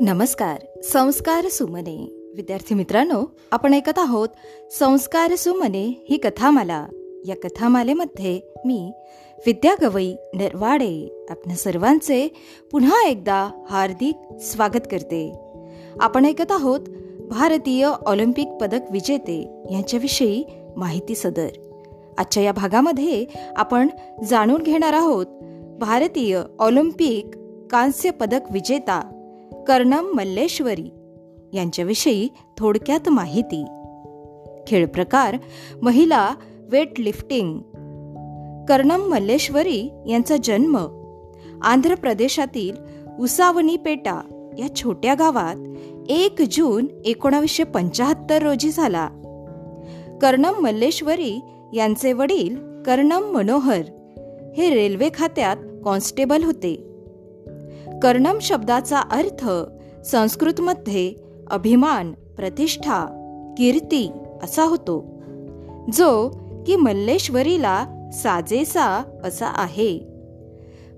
नमस्कार. संस्कार सुमने. विद्यार्थी मित्रांनो आपण ऐकत आहोत संस्कार सुमने ही कथामाला. या कथामालेमध्ये मी विद्या गवई नरवाडे आपल्या सर्वांचे पुन्हा एकदा हार्दिक स्वागत करते. आपण ऐकत आहोत भारतीय ऑलिम्पिक पदक विजेते यांच्याविषयी माहिती सदर. आजच्या या भागामध्ये आपण जाणून घेणार आहोत भारतीय ऑलिम्पिक कांस्य पदक विजेता कर्णम मल्लेश्वरी यांच्याविषयी थोडक्यात माहिती. खेळ प्रकार महिला वेट लिफ्टिंग कर्णम मल्लेश्वरी यांचा जन्म आंध्र प्रदेशातील उसावनीपेटा या छोट्या गावात एक जून एकोणावीसशे पंचाहत्तर रोजी झाला. कर्णम मल्लेश्वरी यांचे वडील कर्णम मनोहर हे रेल्वे खात्यात कॉन्स्टेबल होते. कर्णम शब्दाचा अर्थ संस्कृतमध्ये अभिमान प्रतिष्ठा कीर्ती असा होतो जो की मल्लेश्वरीला साजेसा असा आहे.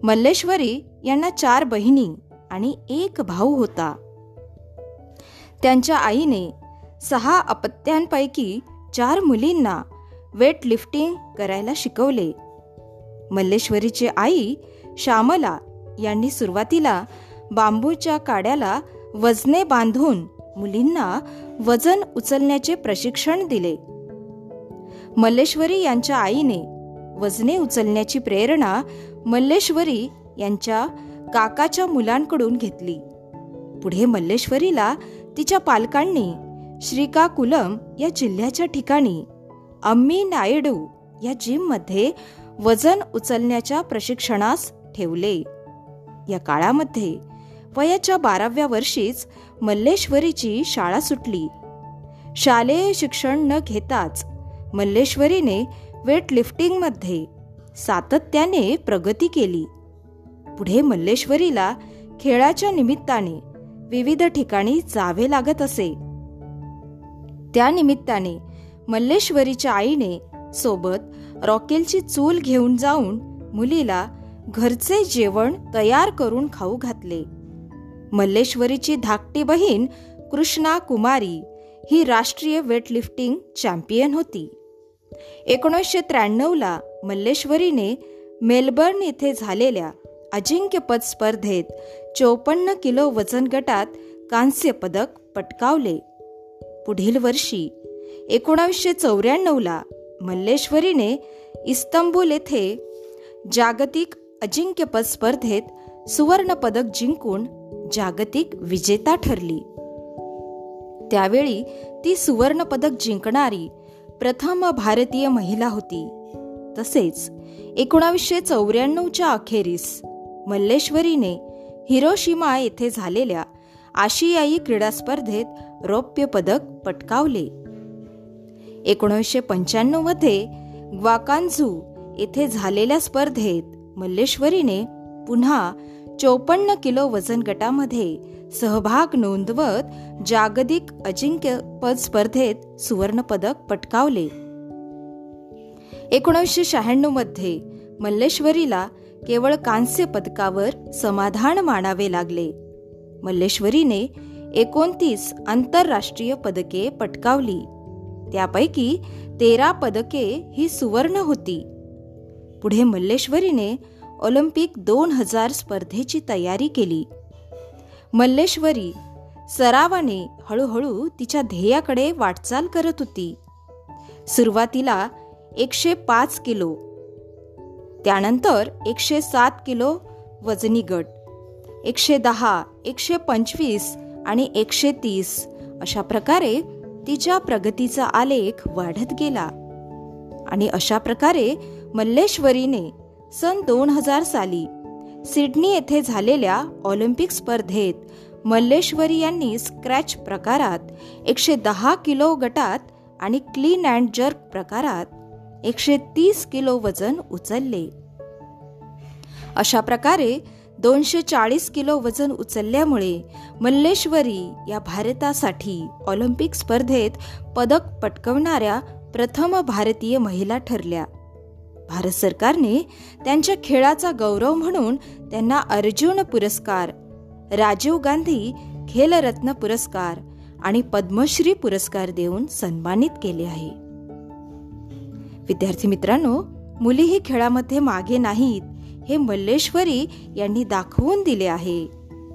मल्लेश्वरी यांना चार बहिणी आणि एक भाऊ होता. त्यांच्या आईने सहा अपत्यांपैकी चार मुलींना वेट लिफ्टिंग करायला शिकवले. मल्लेश्वरीची आई श्यामला यांनी सुरुवातीला बांबूच्या काड्याला वजने बांधून मुलींना वजन उचलण्याचे प्रशिक्षण दिले. मल्लेश्वरी यांच्या आईने वजने उचलण्याची प्रेरणा मल्लेश्वरी यांच्या काकाच्या मुलांकडून घेतली. पुढे मल्लेश्वरीला तिच्या पालकांनी श्रीकाकुलम या जिल्ह्याच्या ठिकाणी अम्मी नायडू या जिममध्ये वजन उचलण्याच्या प्रशिक्षणास ठेवले. या काळामध्ये वयाच्या बाराव्या वर्षीच मल्लेश्वरीची शाळा सुटली. शालेय शिक्षण न घेताच मल्लेश्वरीने वेट लिफ्टिंगमध्ये सातत्याने प्रगती केली. पुढे मल्लेश्वरीला खेळाच्या निमित्ताने विविध ठिकाणी जावे लागत असे. त्या निमित्ताने मल्लेश्वरीच्या आईने सोबत रॉकेलची चूल घेऊन जाऊन मुलीला घरचे जेवण तयार करून खाऊ घातले. मल्लेश्वरीची धाकटी बहीण कृष्णा कुमारी ही राष्ट्रीय वेटलिफ्टिंग चॅम्पियन होती. एकोणीसशे त्र्याण्णवला मल्लेश्वरीने मेलबर्न येथे झालेल्या अजिंक्यपद स्पर्धेत चौपन्न किलो वजन गटात कांस्य पदक पटकावले. पुढील वर्षी एकोणावीसशे चौऱ्याण्णवला मल्लेश्वरीने इस्तंबूल येथे जागतिक अजिंक्यपद स्पर्धेत सुवर्णपदक जिंकून जागतिक विजेता ठरली. त्यावेळी ती सुवर्णपदक जिंकणारी प्रथम भारतीय महिला होती. तसेच एकोणावीसशे चौऱ्याण्णवच्या अखेरीस मल्लेश्वरीने हिरोशिमा येथे झालेल्या आशियाई क्रीडा स्पर्धेत रौप्य पदक पटकावले. एकोणीसशे पंच्याण्णवमध्ये ग्वाकांझू येथे झालेल्या स्पर्धेत मल्लेश्वरीने पुन्हा चोपन्न किलो वजन गटामध्ये सहभाग नोंदवत जागतिक अजिंक्यपद स्पर्धेत सुवर्ण पदक पटकावले. एकोणीसशे शहाण्णवमध्ये मल्लेश्वरीला केवळ कांस्य पदकावर समाधान मानावे लागले. मल्लेश्वरीने एकोणतीस आंतरराष्ट्रीय पदके पटकावली. त्यापैकी तेरा पदके ही सुवर्ण होती. पुढे मल्लेश्वरीने ऑलिम्पिक दोन हजार स्पर्धेची तयारी केली. मल्लेश्वरी सरावाने हळूहळू तिच्या ध्येयाकडे वाटचाल करत होती. सुरुवातीला एकशे पाच किलो त्यानंतर एकशे सात किलो वजनी गट एकशे दहा एकशे पंचवीस आणि एकशे तीस अशा प्रकारे तिच्या प्रगतीचा आलेख वाढत गेला. आणि अशा प्रकारे मल्लेश्वरीने सन दोन हजार साली सिडनी येथे झालेल्या ऑलिम्पिक स्पर्धेत मल्लेश्वरी यांनी स्क्रॅच प्रकारात एकशे दहा किलो गटात आणि क्लीन अँड जर्क प्रकारात एकशे तीस किलो वजन उचलले. अशा प्रकारे दोनशे चाळीस किलो वजन उचलल्यामुळे मल्लेश्वरी या भारतासाठी ऑलिम्पिक स्पर्धेत पदक पटकवणाऱ्या प्रथम भारतीय महिला ठरल्या. भारत सरकारने त्यांच्या खेळाचा गौरव म्हणून त्यांना अर्जुन पुरस्कार राजीव गांधी खेलरत्न पुरस्कार आणि पद्मश्री पुरस्कार देऊन सन्मानित केले आहे. विद्यार्थी मित्रांनो मुलीही खेळामध्ये मागे नाहीत हे मल्लेश्वरी यांनी दाखवून दिले आहे.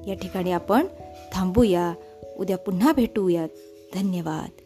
या ठिकाणी आपण थांबूया उद्या पुन्हा भेटूयात. धन्यवाद.